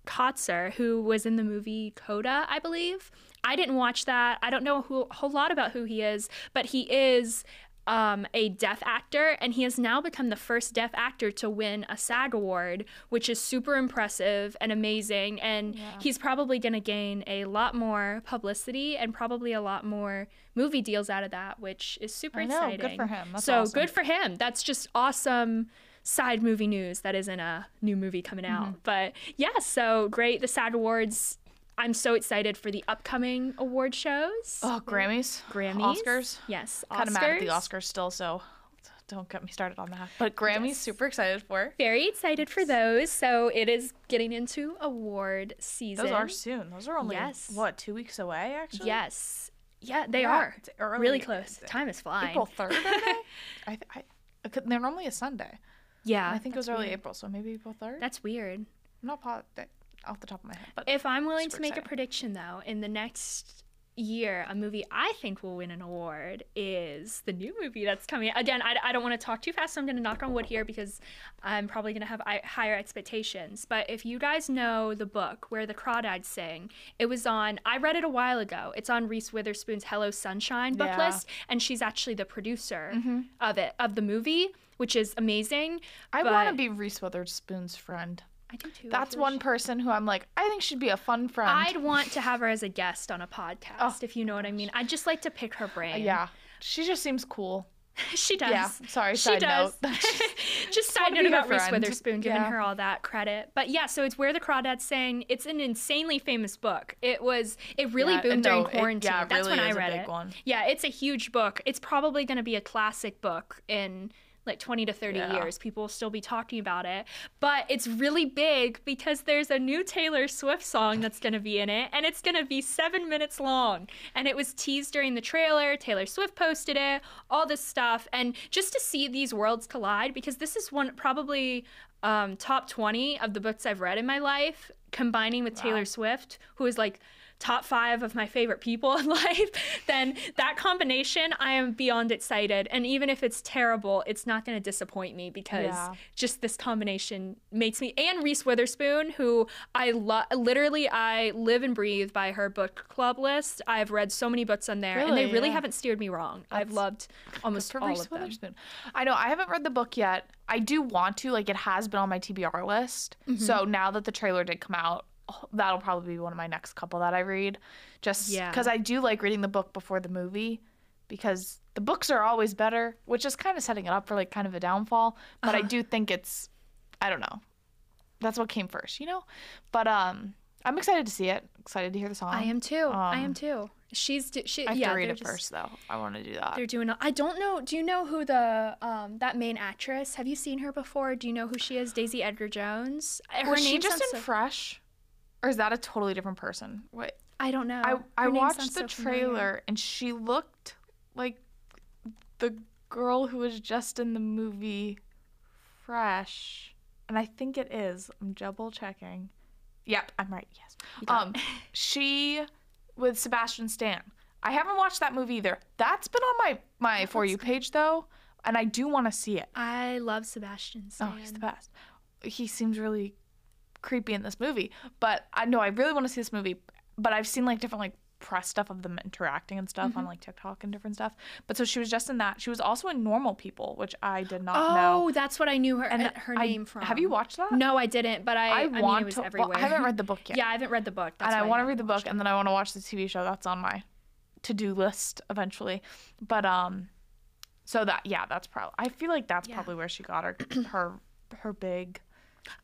Kotsur, who was in the movie Coda, I believe. I didn't watch that. I don't know a whole, whole lot about who he is, but he is um, a deaf actor, and he has now become the first deaf actor to win a SAG award, which is super impressive and amazing. And he's probably going to gain a lot more publicity and probably a lot more movie deals out of that, which is super I know, good exciting. for him. That's so awesome. good for him. That's just awesome side movie news that isn't a new movie coming out. Mm-hmm. But yeah, so great. The SAG Awards. I'm so excited for the upcoming award shows. Oh, Grammys, Grammys. Oscars. Yes, Oscars. Kind of mad at the Oscars still, so don't get me started on that. But Grammys, Yes. super excited for. Very excited for those. So it is getting into award season. Those are soon. Those are only Yes. what two weeks away, actually. Yes. Yeah, they Yeah, are. it's early. Really close. It's Time is flying. April third? <laughs> I, th- I, I they're normally a Sunday. Yeah. I think it was early weird. April, so maybe April third. That's weird. I'm not positive off the top of my head, but If I'm willing to make exciting. a prediction though, in the next year, a movie I think will win an award is the new movie that's coming. Again, I, I don't want to talk too fast, so I'm going to knock on wood here because I'm probably going to have I- higher expectations. But if you guys know the book where the crawdads sing, it was on, I read it a while ago. It's on Reese Witherspoon's Hello Sunshine book Yeah. list, and she's actually the producer mm-hmm. of it, of the movie, which is amazing. I but- want to be Reese Witherspoon's friend. I do too. That's one she- person who I'm like, I think she'd be a fun friend. I'd want to have her as a guest on a oh, podcast, Oh, if you know what I mean. I'd just like to pick her brain. Uh, yeah, she just seems cool. <laughs> she does. Yeah, sorry, she side does. <laughs> note. <laughs> just side note about Reese. Witherspoon, giving Yeah. her all that credit. But yeah, so it's where the crawdads sang. It's an insanely famous book. It was. It really Yeah, boomed no, during it- quarantine. yeah, That's really when I read it. one. Yeah, it's a huge book. It's probably going to be a classic book in like 20 to 30 Yeah. years. People will still be talking about it. But it's really big because there's a new Taylor Swift song that's going to be in it, and it's going to be seven minutes long. And it was teased during the trailer. Taylor Swift posted it, all this stuff. And just to see these worlds collide, because this is one probably um, top 20 of the books I've read in my life, combining with Taylor Swift, who is like top five of my favorite people <laughs> in life, then that combination, I am beyond excited. And even if it's terrible, it's not going to disappoint me because Yeah. just this combination makes me. And Reese Witherspoon, who I love, literally, I live and breathe by her book club list. I've read so many books on there, and they Really? really Yeah. haven't steered me wrong. I've loved almost all Reese of them. I know I haven't read the book yet. I do want to. Like it has been on my TBR list. Mm-hmm. So now that the trailer did come out, that'll probably be one of my next couple that I read. Just Yeah. because I do like reading the book before the movie, because the books are always better, which is kind of setting it up for like kind of a downfall. But Uh-huh. I do think it's, I don't know, that's what came first, you know. But um, I'm excited to see it. Excited to hear the song. I am too. I am Um, too. She's d- she. I have yeah, to read it just- first though. I want to do that. They're doing. I don't know. Do you know who the um that main actress? Have you seen her before? Do you know who she is? Daisy Edgar Jones. Her Was she just in so- Fresh, or is that a totally different person? Wait, I don't know. I I Her name watched the so familiar. trailer and she looked like the girl who was just in the movie Fresh, and I think it is. I'm double checking. Yep, I'm right. Yes. Um, <laughs> <laughs> she with Sebastian Stan. I haven't watched that movie either. That's been on my my for you page though, and I do want to see it. I love Sebastian Stan. Oh, he's the best. He seems really creepy in this movie, but I know I really want to see this movie. But I've seen like different like press stuff of them interacting and stuff on like TikTok and different stuff. But so she was just in that. She was also in Normal People, which I did not Oh, know. Oh, that's what I knew her And uh, her I- name from. Have you watched that? No, I didn't. But I. I, I, mean, want it was to. everywhere. Well, I haven't read the book <laughs> yet. Yeah, I haven't read the book. That's and I want to read the book, it. and then I want to watch the TV show. That's on my to-do list eventually. But um, so that yeah, that's probably. I feel like that's Yeah. probably where she got her her her big.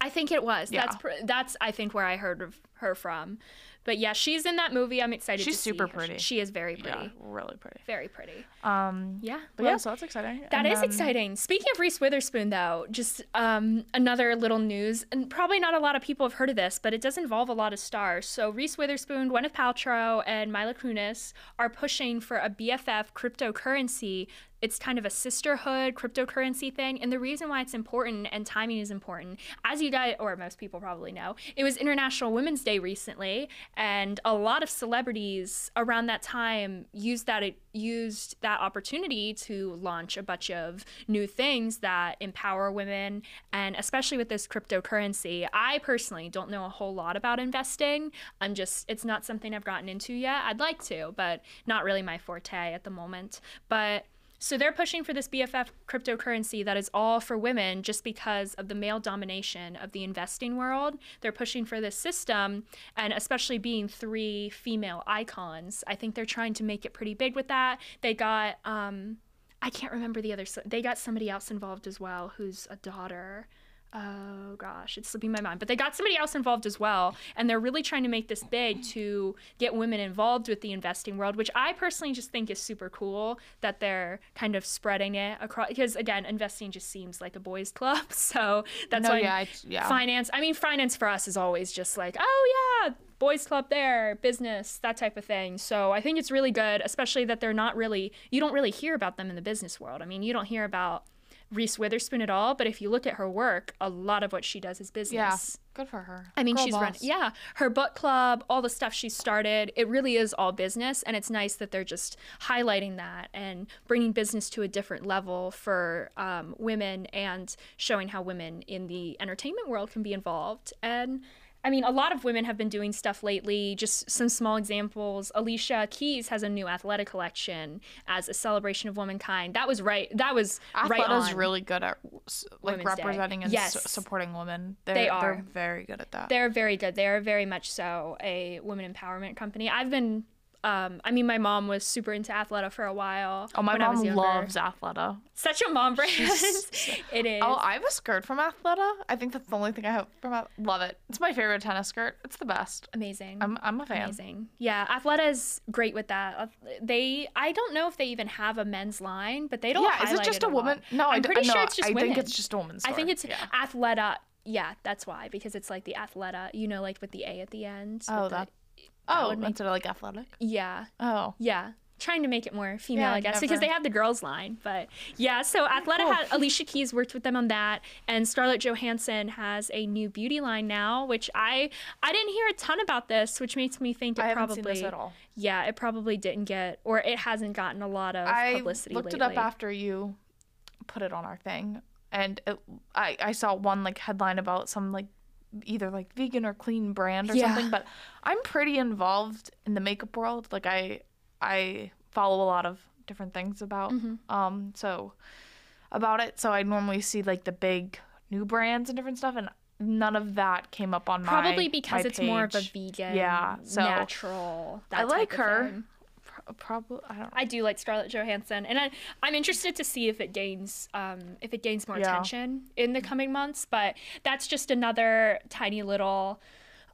I think it was. Yeah. That's pr- that's I think where I heard of her from. But yeah, she's in that movie. I'm excited. She's to see super her. pretty. She is very pretty. Yeah, really pretty. Very pretty. Um, Yeah. but well, yeah, so that's exciting. That And is exciting. Speaking of Reese Witherspoon, though, just um, another little news, and probably not a lot of people have heard of this, but it does involve a lot of stars. So Reese Witherspoon, Gwyneth Paltrow, and Mila Kunis are pushing for a BFF cryptocurrency. It's kind of a sisterhood cryptocurrency thing, and the reason why it's important and timing is important, as you guys or most people probably know, it was International Women's Day recently, and a lot of celebrities around that time used that used that opportunity to launch a bunch of new things that empower women and especially with this cryptocurrency. I personally don't know a whole lot about investing. I'm just it's not something i've gotten into yet. I'd like to but not really my forte at the moment. But so they're pushing for this BFF cryptocurrency that is all for women just because of the male domination of the investing world. They're pushing for this system and especially being three female icons. I think they're trying to make it pretty big with that. They got um I can't remember the other they got somebody else involved as well who's a daughter. Oh gosh, it's slipping my mind. But they got somebody else involved as well, and they're really trying to make this big to get women involved with the investing world, which I personally just think is super cool that they're kind of spreading it across. Because again, investing just seems like a boys' club, <laughs> so that's No, why yeah, I- yeah. finance. I mean, finance for us is always just like, oh yeah, boys' club there, business, that type of thing. So I think it's really good, especially that they're not really. You don't really hear about them in the business world. I mean, you don't hear about Reese Witherspoon at all, but if you look at her work, a lot of what she does is business. Yeah. Good for her. I mean, Girl she's run boss. yeah, her book club, all the stuff she started. It really is all business, and it's nice that they're just highlighting that and bringing business to a different level for um, women and showing how women in the entertainment world can be involved. And I mean, a lot of women have been doing stuff lately. Just some small examples. Alicia Keys has a new Athleta collection as a celebration of womankind. That was right. That was right Athleta's really good at like Women's Day. representing and Yes. s- supporting women. They're, They are. They're very good at that. They're very good. They're very much so a women empowerment company. I've been, um, I mean, my mom was super into Athleta for a while. oh, my when I was mom loves Athleta. such a mom brand. <laughs> it is. Oh, I have a skirt from Athleta. I think that's the only thing I have from Ath- Love it. It's my favorite tennis skirt. It's the best. amazing. I'm, I'm a fan. Amazing. Yeah, Athleta is great with that. They, I don't know if they even have a men's line, but they don't. Yeah, is it just a lot. woman? No, I I'm d- pretty no, sure it's just I women. think it's just a woman's I think it's yeah. Athleta. Yeah, that's why because it's like the Athleta. You know, like with the A at the end. Oh, that. Oh, make- instead of like athletic. yeah. Oh, Yeah. Trying to make it more female, Yeah, I guess, because they have the girls line. But yeah, so Athleta Cool. had Alicia Keys worked with them on that, and Scarlett Johansson has a new beauty line now, which I I didn't hear a ton about this, which makes me think it I haven't probably seen this at all. yeah, it probably didn't get or it hasn't gotten a lot of I publicity looked lately. it up after you put it on our thing, and it, I I saw one like headline about some like either like vegan or clean brand or Yeah. something. But I'm pretty involved in the makeup world. Like I I follow a lot of different things about Mm-hmm. um so about it. So I normally see like the big new brands and different stuff, and none of that came up on my Probably because my it's more of a vegan, Yeah, so- natural. That I like her. thing. Pro- Probably I don't know. I do like Scarlett Johansson, and I, I'm interested to see if it gains um, if it gains more Yeah. attention in the coming months. But that's just another tiny little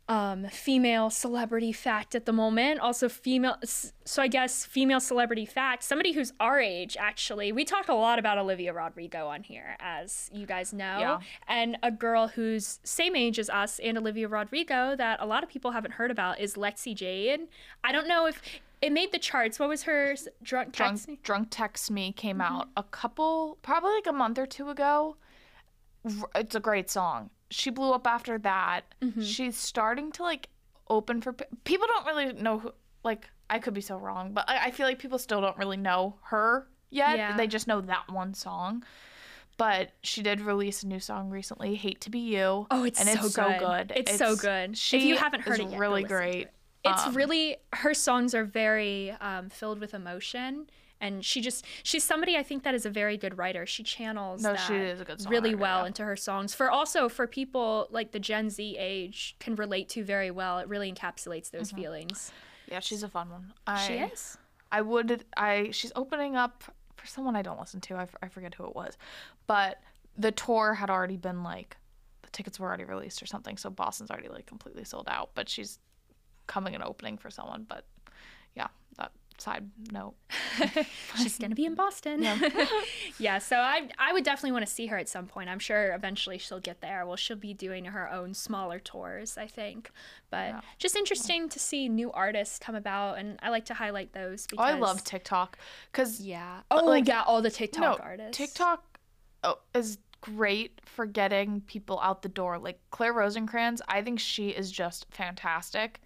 um, female celebrity fact at the moment. Also, female. So I guess female celebrity fact. Somebody who's our age, actually. We talk a lot about Olivia Rodrigo on here, as you guys know, Yeah. and a girl who's same age as us and Olivia Rodrigo that a lot of people haven't heard about is Lexi Jayde. I don't know if it made the charts. What was her drunk drunk text? me? drunk text me came Mm-hmm. out a couple probably like a month or two ago it's a great song she blew up after that Mm-hmm. she's starting to like open for people don't really know who like i could be so wrong but i, I feel like people still don't really know her yet Yeah. they just know that one song but she did release a new song recently hate to be you Oh, it's and so it's so good. good It's so good. If you haven't heard it yet, really great it. It's Um, really her songs are very um, filled with emotion, and she just she's somebody I think that is a very good writer. She channels No, that she is a good really well yeah. into her songs. For also for people like the Gen Z age can relate to very well. It really encapsulates those feelings. yeah she's a fun one I, She is. I would I she's opening up for someone I don't listen to. I, f- I forget who it was. But the tour had already been like the tickets were already released or something. So Boston's already like completely sold out, but she's coming and opening for someone, but yeah, that side note. <laughs> She's gonna be in Boston. Yeah. <laughs> yeah. so I I would definitely want to see her at some point. I'm sure eventually she'll get there. Well, she'll be doing her own smaller tours, I think. But just interesting to see new artists come about, and I like to highlight those Oh, because I love TikTok cuz Yeah. Uh, oh, like- yeah. All the TikTok no, artists. TikTok oh, is great for getting people out the door. Like Claire Rosinkranz, I think she is just fantastic.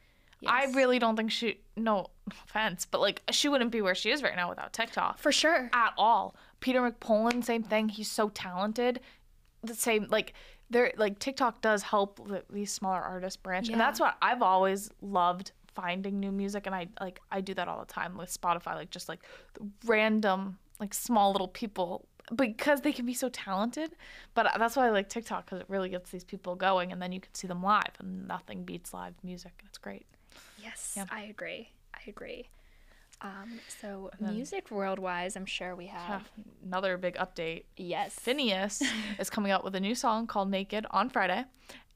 I really don't think she no offense, but like she wouldn't be where she is right now without TikTok. For sure. at all. Peter McPoland, same thing. He's so talented. The same like there like TikTok does help th- these smaller artists branch, and that's what I've always loved finding new music, and I like I do that all the time with Spotify, like just like random like small little people because they can be so talented. But that's why I like TikTok because it really gets these people going, and then you can see them live, and nothing beats live music, and it's great. Yes, Yeah. I agree. I agree. Um, so music world wise, I'm sure we have. Another big update Yes. Finneas <laughs> is coming out with a new song called Naked on Friday,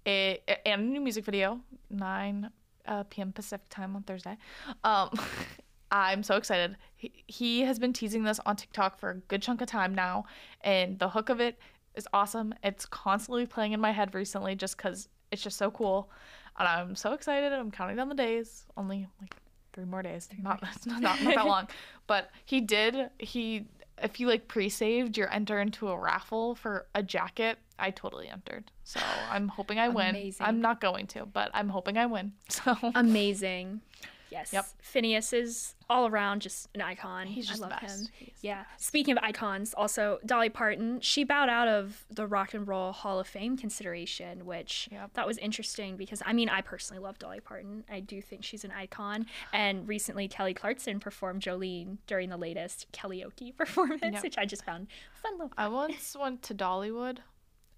a, and a new music video, 9 uh, p.m. Pacific time on Thursday. Um, <laughs> I'm so excited. He, he has been teasing this on TikTok for a good chunk of time now, and the hook of it is awesome. It's constantly playing in my head recently just because it's just so cool. And I'm so excited. I'm counting down the days. Only like three more days. not, <laughs> not, not that long. <laughs> But he did, he if you like pre-saved, you're enter into a raffle for a jacket. I totally entered, so I'm hoping I win. Amazing. I'm not going to, but I'm hoping I win. <laughs> So Amazing. Yes. Yep. Finneas is all around just an icon. He's just I the love best. him. He is the Yeah. Speaking of icons, also Dolly Parton, she bowed out of the Rock and Roll Hall of Fame consideration, which Yep. that was interesting because I mean, I personally love Dolly Parton. I do think she's an icon. And recently, Kelly Clarkson performed Jolene during the latest Kelly karaoke <laughs> performance, Yep. which I just found fun. Little I once went to Dollywood,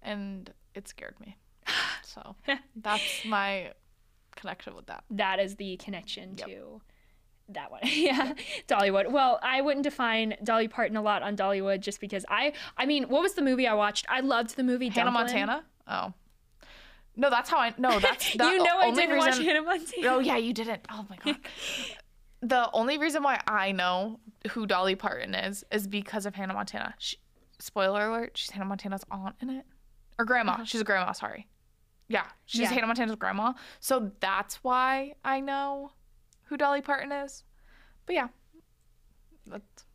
and it scared me. <laughs> So that's my connection with that. that is the connection Yep. to that one. <laughs> yeah. Dollywood. Well, I wouldn't define Dolly Parton a lot on Dollywood just because I I mean, what was the movie I watched? I loved the movie Hannah Dumplin'. Montana. Oh. No, that's how I. No, <laughs> that's that you know I didn't watch Hannah Montana. Oh yeah, you didn't. Oh my god. <laughs> the only reason why I know who Dolly Parton is is because of Hannah Montana. She, spoiler alert: she's Hannah Montana's aunt in it, or grandma. Uh-huh. She's a grandma. Sorry. Yeah, she's. Yeah. Hannah Montana's grandma. So that's why I know who Dolly Parton is. But yeah, that's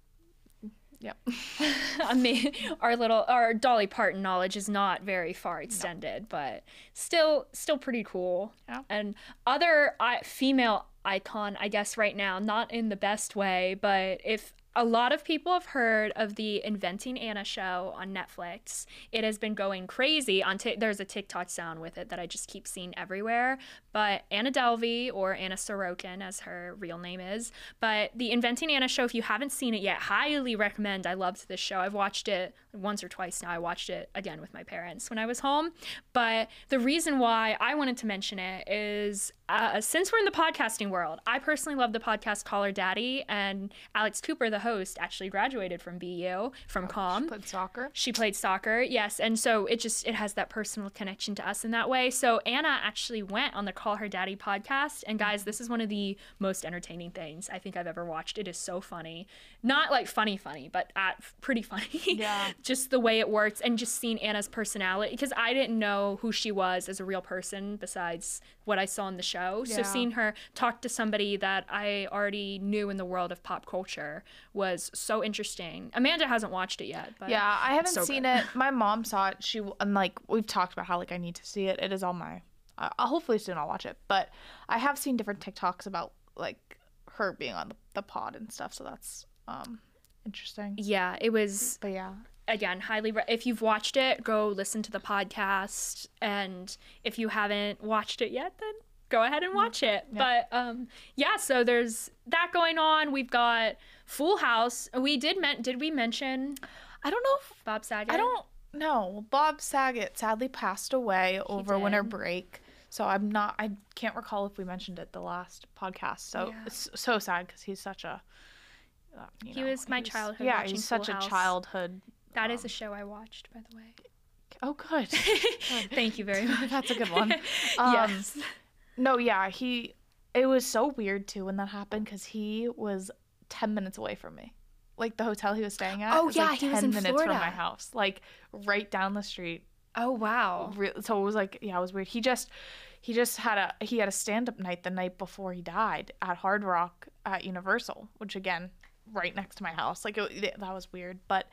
yep. <laughs> I mean, our little our Dolly Parton knowledge is not very far extended, but still still pretty cool. Yeah. And other I, female icon, I guess right now, not in the best way, but if a lot of people have heard of the Inventing Anna show on Netflix. It has been going crazy on Tik there's a TikTok sound with it that I just keep seeing everywhere. But Anna Delvey or Anna Sorokin as her real name is. But the Inventing Anna show, if you haven't seen it yet, highly recommend. I loved this show. I've watched it once or twice now. I watched it again with my parents when I was home. But the reason why I wanted to mention it is uh, since we're in the podcasting world, I personally love the podcast Call Her Daddy, and Alex Cooper, the host, actually graduated from BU from Com. She played soccer. She played soccer, yes, and so it just it has that personal connection to us in that way. So Anna actually went on the Call Her Daddy podcast, and guys, this is one of the most entertaining things I think I've ever watched. It is so funny, not like funny funny, but at pretty funny. Yeah. <laughs> just the way it works, and just seeing Anna's personality because I didn't know who she was as a real person besides what I saw in the show. So seeing her talk to somebody that I already knew in the world of pop culture was so interesting. Amanda hasn't watched it yet, but Yeah, I haven't so seen good. it. <laughs> My mom saw it. She and like we've talked about how like I need to see it. It is on my. Uh, hopefully soon I'll watch it. But I have seen different TikToks about like her being on the, the pod and stuff. So that's um interesting. Yeah, it was But yeah, again highly. Re- if you've watched it, go listen to the podcast, and if you haven't watched it yet, then go ahead and watch it. But um, yeah, so there's that going on. We've got Full House. We did men- did we mention I don't know. If, Bob Saget? I don't know. Bob Saget sadly passed away over winter break. So I'm not. I can't recall if we mentioned it the last podcast. So Yeah. it's so sad because he's such a. Uh, you He was my he's- childhood Yeah, he's such Full a House. childhood. That is a show I watched, by the way. Oh, good. <laughs> Thank you very <laughs> much. That's a good one. <laughs> Um, yes. No, yeah, he. It was so weird too when that happened because he was ten minutes away from me, like the hotel he was staying at. Oh, was, yeah, like, he was 10 in minutes Florida. from my house, like right down the street. Oh wow. So it was like, yeah, it was weird. He just, he just had a he had a stand up night the night before he died at Hard Rock at Universal, which again, right next to my house. Like it, that was weird, but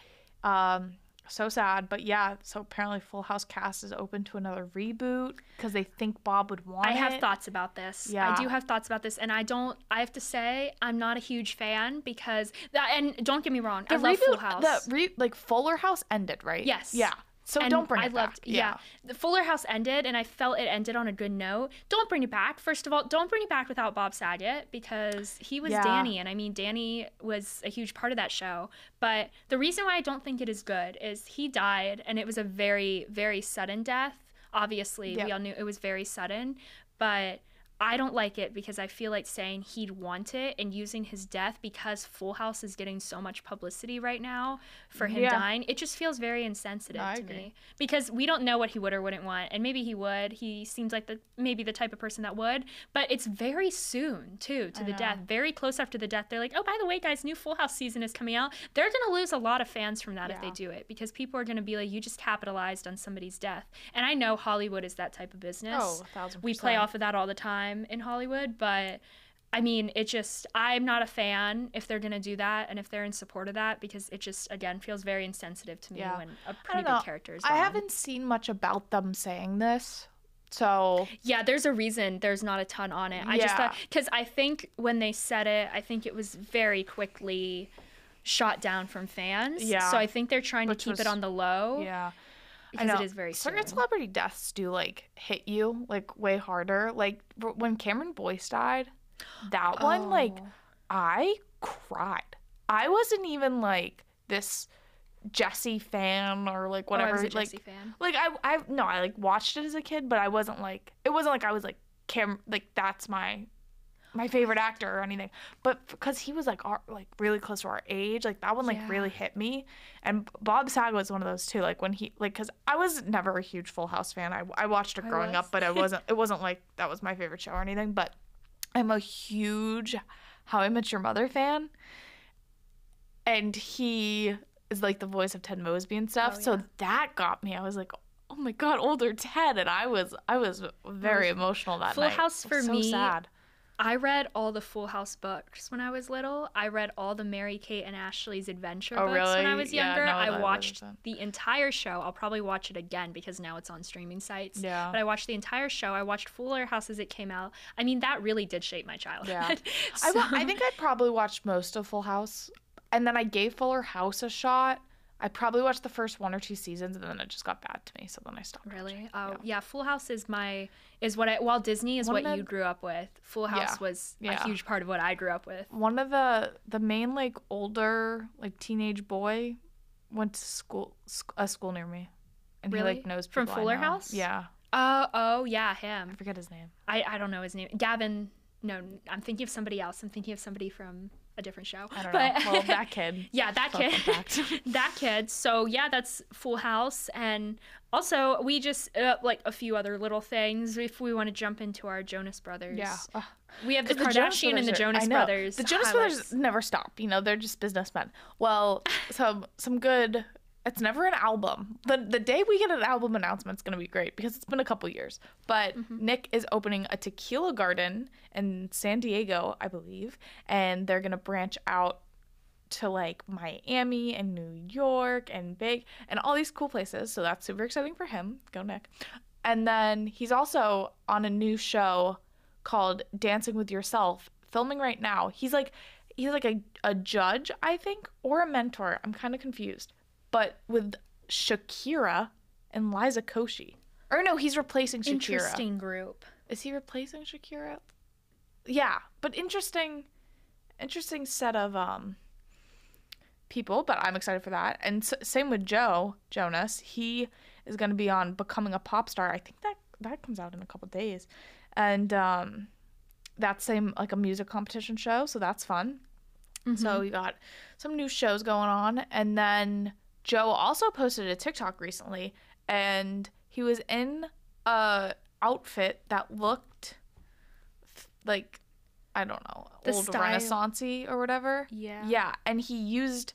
um, so sad. But yeah, so apparently Full House cast is open to another reboot because they think Bob would want I have it. thoughts about this. Yeah. I do have thoughts about this, and I don't. I have to say, I'm not a huge fan because that. And don't get me wrong, I the love Full House. the re- like Fuller House ended, right? Yes. Yeah. So And don't bring I it loved, back. Yeah. the Fuller House ended, and I felt it ended on a good note. Don't bring it back. First of all, don't bring it back without Bob Saget because he was Yeah. Danny, and I mean Danny was a huge part of that show. But the reason why I don't think it is good is he died, and it was a very, very sudden death. Obviously, Yep. we all knew it was very sudden, but. I don't like it because I feel like saying he'd want it and using his death because Full House is getting so much publicity right now for him Yeah. dying. It just feels very insensitive I to me. Because we don't know what he would or wouldn't want and maybe he would. He seems like the maybe the type of person that would but it's very soon too to I the know. death very close after the death they're like oh by the way guys new full house season is coming out. They're going to lose a lot of fans from that if they do it because people are going to be like you just capitalized on somebody's death. And i know hollywood is that type of business. Oh, a thousand we play off of that all the time in hollywood but I mean, it just, I'm not a fan if they're going to do that and if they're in support of that because it just, again, feels very insensitive to me Yeah. when a pretty know. big character is I gone. haven't seen much about them saying this. So, Yeah, there's a reason there's not a ton on it. I just thought, because I think when they said it, I think it was very quickly shot down from fans. Yeah. So I think they're trying Which to keep was- it on the low. yeah. Because I know. it is very certain soon. celebrity deaths do like hit you like way harder. Like when Cameron Boyce died, that one like Oh. I cried. I wasn't even like this Jesse fan or like Oh, whatever. was a like fan. like I I no, I like watched it as a kid, but I wasn't like it wasn't like I was like Cam like that's my my favorite actor or anything. But because he was like our, like really close to our age, like that one like Yeah. really hit me. And Bob Saget was one of those too. Like when he like because I was never a huge Full House fan. I I watched it growing up, but I <laughs> wasn't. It wasn't like that was my favorite show or anything. But I'm a huge How I Met Your Mother fan, and he is like the voice of Ted Mosby and stuff. Oh, So that got me. I was like, oh my god, older Ted, and I was I was very emotional that Full night. House was for so me- sad. I read all the Full House books when I was little. I read all the Mary Kate and Ashley's adventure Oh, books when I really? was Yeah, younger. no, I watched the entire show. I'll probably watch it again because now it's on streaming sites. Yeah. But I watched the entire show. I watched Fuller House as it came out. I mean, that really did shape my childhood. Yeah. <laughs> I, I think I probably watched most of Full House, and then I gave Fuller House a shot. I probably watched the first one or two seasons, and then it just got bad to me, so then I stopped. Really? Oh, Yeah. yeah. Full House is my is what I well Disney is One what of you grew up with. Full House Yeah. was Yeah. a huge part of what I grew up with. One of the the main like older like teenage boy went to school sc- a school near me, and he like knows From Fuller. House? Yeah, Oh, oh yeah, him. I forget his name. I I don't know his name. Gavin. No, I'm thinking of somebody else. I'm thinking of somebody from a different show. I don't but, know. Well, that <laughs> kid. yeah, that kid. <laughs> that kid. So yeah, that's Full House, and also we just uh, like a few other little things. If we want to jump into our Jonas Brothers, Yeah. We have the Jonas Kardashian and the Brothers are- Jonas Brothers. The Jonas highlights. Brothers never stop. You know, they're just businessmen. Well, <laughs> some some good. It's never an album. The the day we get an album announcement, is gonna be great because it's been a couple years. But Mm-hmm. Nick is opening a tequila garden in San Diego, I believe, and they're gonna branch out to like Miami and New York and big and all these cool places. So that's super exciting for him. Go Nick. And then he's also on a new show called Dancing with Yourself, filming right now. He's like he's like a, a judge, I think, or a mentor. I'm kind of confused. But with Shakira and Liza Koshy. Or no, he's replacing Shakira. interesting group. Is he replacing Shakira? Yeah, but interesting interesting set of um people, but I'm excited for that. And s- same with Joe Jonas. He is going to be on Becoming a Pop Star. I think that that comes out in a couple days. And um that's same like a music competition show, so that's fun. So we got some new shows going on and then Joe also posted a TikTok recently and he was in a outfit that looked like I don't know, The old style. renaissancey or whatever. Yeah. Yeah, and he used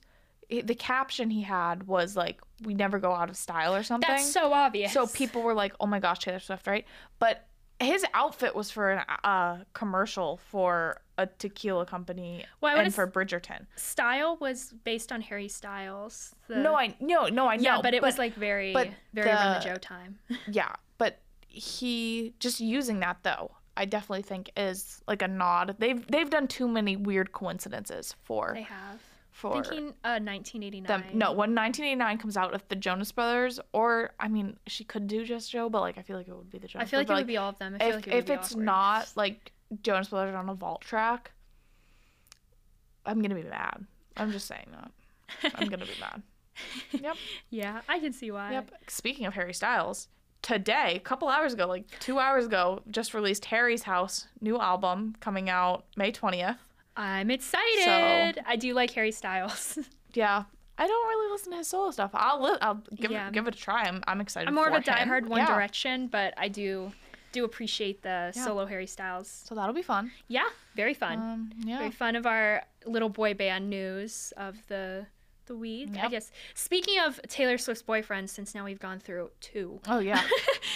the caption he had was like we never go out of style or something. That's so obvious. So people were like, "Oh my gosh, Taylor Swift!" Right? But his outfit was for a uh, commercial for a tequila company Well, and for Bridgerton. style was based on Harry Styles. The- No, I no no I know. yeah, but it was like very but very around the the- Joe time. <laughs> yeah, but he just using that though. I definitely think is like a nod. They've they've done too many weird coincidences for they have. for Thinking uh 1989. them. No, when 1989 comes out, if the Jonas Brothers, or I mean, she could do just Joe, but like I feel like it would be the Jonas. I feel like it Brothers, would be all of them. I feel if like it would if it's awkward. not like Jonas Brothers on a vault track, I'm gonna be mad. I'm just saying that. I'm gonna be mad. <laughs> Yep. Yeah, I can see why. Yep. Speaking of Harry Styles, today, a couple hours ago, like two hours ago, just released Harry's House new album coming out May 20th. I'm excited. I do like Harry Styles. <laughs> Yeah. I don't really listen to his solo stuff. I'll li- I'll give Yeah. it give it a try. I'm I'm excited. I'm more of a diehard. One Yeah. Direction, but I do do appreciate the Yeah. solo Harry Styles. So that'll be fun. Yeah, very fun. Um, yeah. Very fun of our little boy band news of the the week. I guess. Speaking of Taylor Swift's boyfriend, since now we've gone through two. Oh yeah. <laughs> Might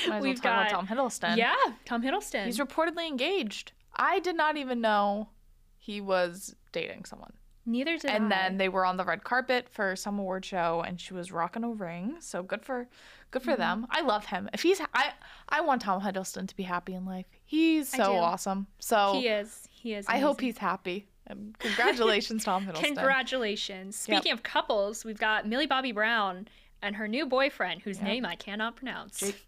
as well We've got- Tom Hiddleston. Yeah, Tom Hiddleston. He's reportedly engaged. I did not even know he was dating someone. Neither did I. and I. then they were on the red carpet for some award show and she was rocking a ring so good for good for Mm-hmm. them i love him if he's i i want tom hiddleston to be happy in life he's so awesome so he is. He is. i hope he's happy and <laughs> congratulations tom hiddleston Congratulations. Yep. Speaking of couples, we've got Millie Bobby Brown and her new boyfriend, whose name I cannot pronounce. Jake-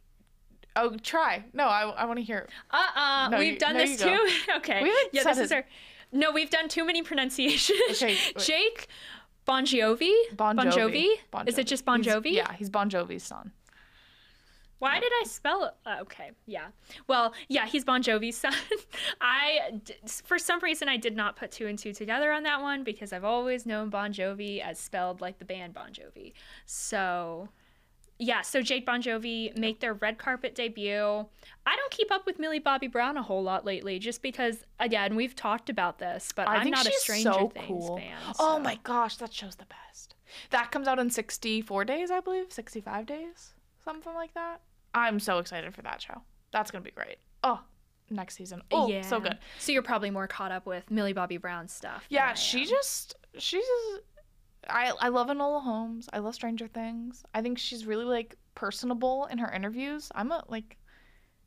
oh try no i, I want to hear Uh uh No, we've you- done no, this too. <laughs> okay. We haven't yeah, this is his- our. No, we've done too many pronunciations. Okay. <laughs> Jake Bon Jovi. bon jovi, Bon Is it just Bon He's- yeah he's bon jovi's son Why did I spell it? Uh, okay, yeah. Well, yeah, he's Bon Jovi's son. <laughs> I, for some reason, I did not put two and two together on that one because I've always known Bon Jovi as spelled like the band Bon Jovi. So, yeah, so Jake Bon Jovi make their red carpet debut. I don't keep up with Millie Bobby Brown a whole lot lately just because, again, we've talked about this, but I I'm not a Stranger so Things cool. fan. Oh so- my gosh, that show's the best. That comes out in 64 days, I believe. 65 days? Something like that. I'm so excited for that show. That's going to be great. Oh, next season. Oh, so good. So you're probably more caught up with Millie Bobby Brown stuff. Yeah, she just she's I I love Enola Holmes. I love Stranger Things. I think she's really like personable in her interviews. I'm a like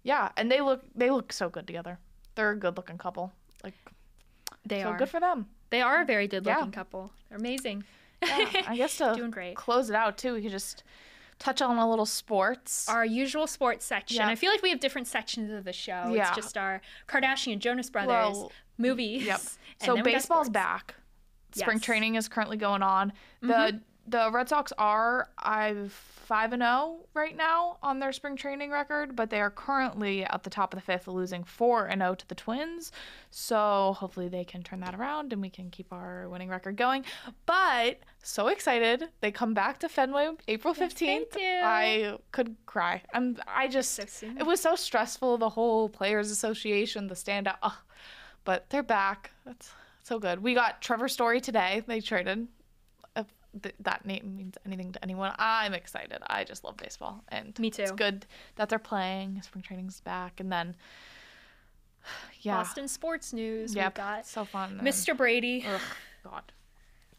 yeah, and they look they look so good together. They're a good looking couple. Like They so are. good for them. They are a very good looking Yeah. couple. They're amazing. Yeah, I <laughs> guess to Doing great. close it out too, we could just touch on a little sports. Our usual sports section. Yeah. I feel like we have different sections of the show. Yeah. It's just our Kardashian, Jonas Brothers, Well, movies. Yep. <laughs> and So then we got baseball's back. Spring Yes. training is currently going on. The the Red Sox are I five and zero right now on their spring training record, but they are currently at the top of the fifth, losing four and zero to the Twins. So hopefully they can turn that around and we can keep our winning record going. But so excited! They come back to Fenway April fifteenth. do. I could cry. I'm. I just. So. It was so stressful. The whole Players Association, the standout. Ugh. But they're back. That's so good. We got Trevor Story today. They traded. If th- that name means anything to anyone, I'm excited. I just love baseball, and Me too. It's good that they're playing. Spring training's back, and then <sighs> yeah, Boston sports news. yep, We've got so fun. Mr. Brady. Ugh, God.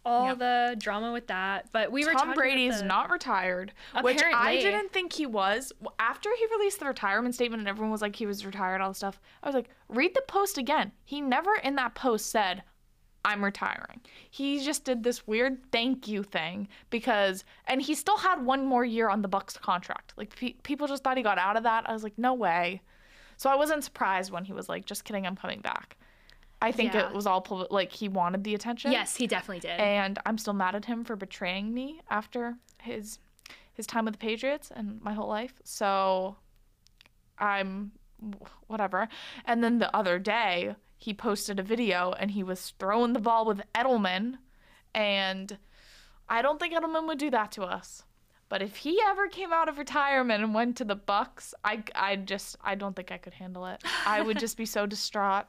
all Yep. the drama with that. But we were Tom talking Brady's the, not retired, which I didn't think he was. After he released the retirement statement and everyone was like he was retired, all this stuff, I was like, read the post again. He never in that post said, I'm retiring. He just did this weird thank you thing because, and he still had one more year on the Bucs contract. Like pe- people just thought he got out of that. I was like, no way. So I wasn't surprised when he was like, just kidding, I'm coming back. I think Yeah. it was all pub- like he wanted the attention Yes, he definitely did. and I'm still mad at him for betraying me after his his time with the Patriots and my whole life. So I'm whatever. And then the other day he posted a video and he was throwing the ball with Edelman and I don't think Edelman would do that to us. But if he ever came out of retirement and went to the Bucs, I I just I don't think I could handle it. I would just be so <laughs> distraught.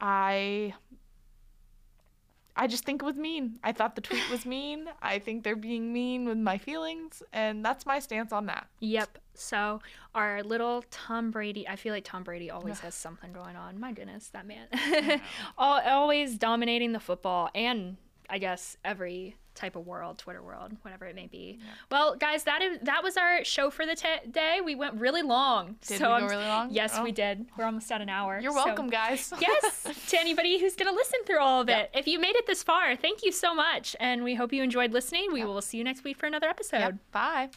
I I just think it was mean. I thought the tweet was mean. I think they're being mean with my feelings, and that's my stance on that. Yep. So our little Tom Brady, I feel like Tom Brady always has something going on. My goodness, that man. <laughs> Al always dominating the football and I guess every type of world, Twitter world, whatever it may be. Well, guys, that is that was our show for the t- day. We went really long. Did so we go really long? Yes, Oh. we did. We're almost at an hour. You're so- welcome, guys. <laughs> yes, to anybody who's going to listen through all of it. If you made it this far, thank you so much. And we hope you enjoyed listening. We will see you next week for another episode. Yep. Bye.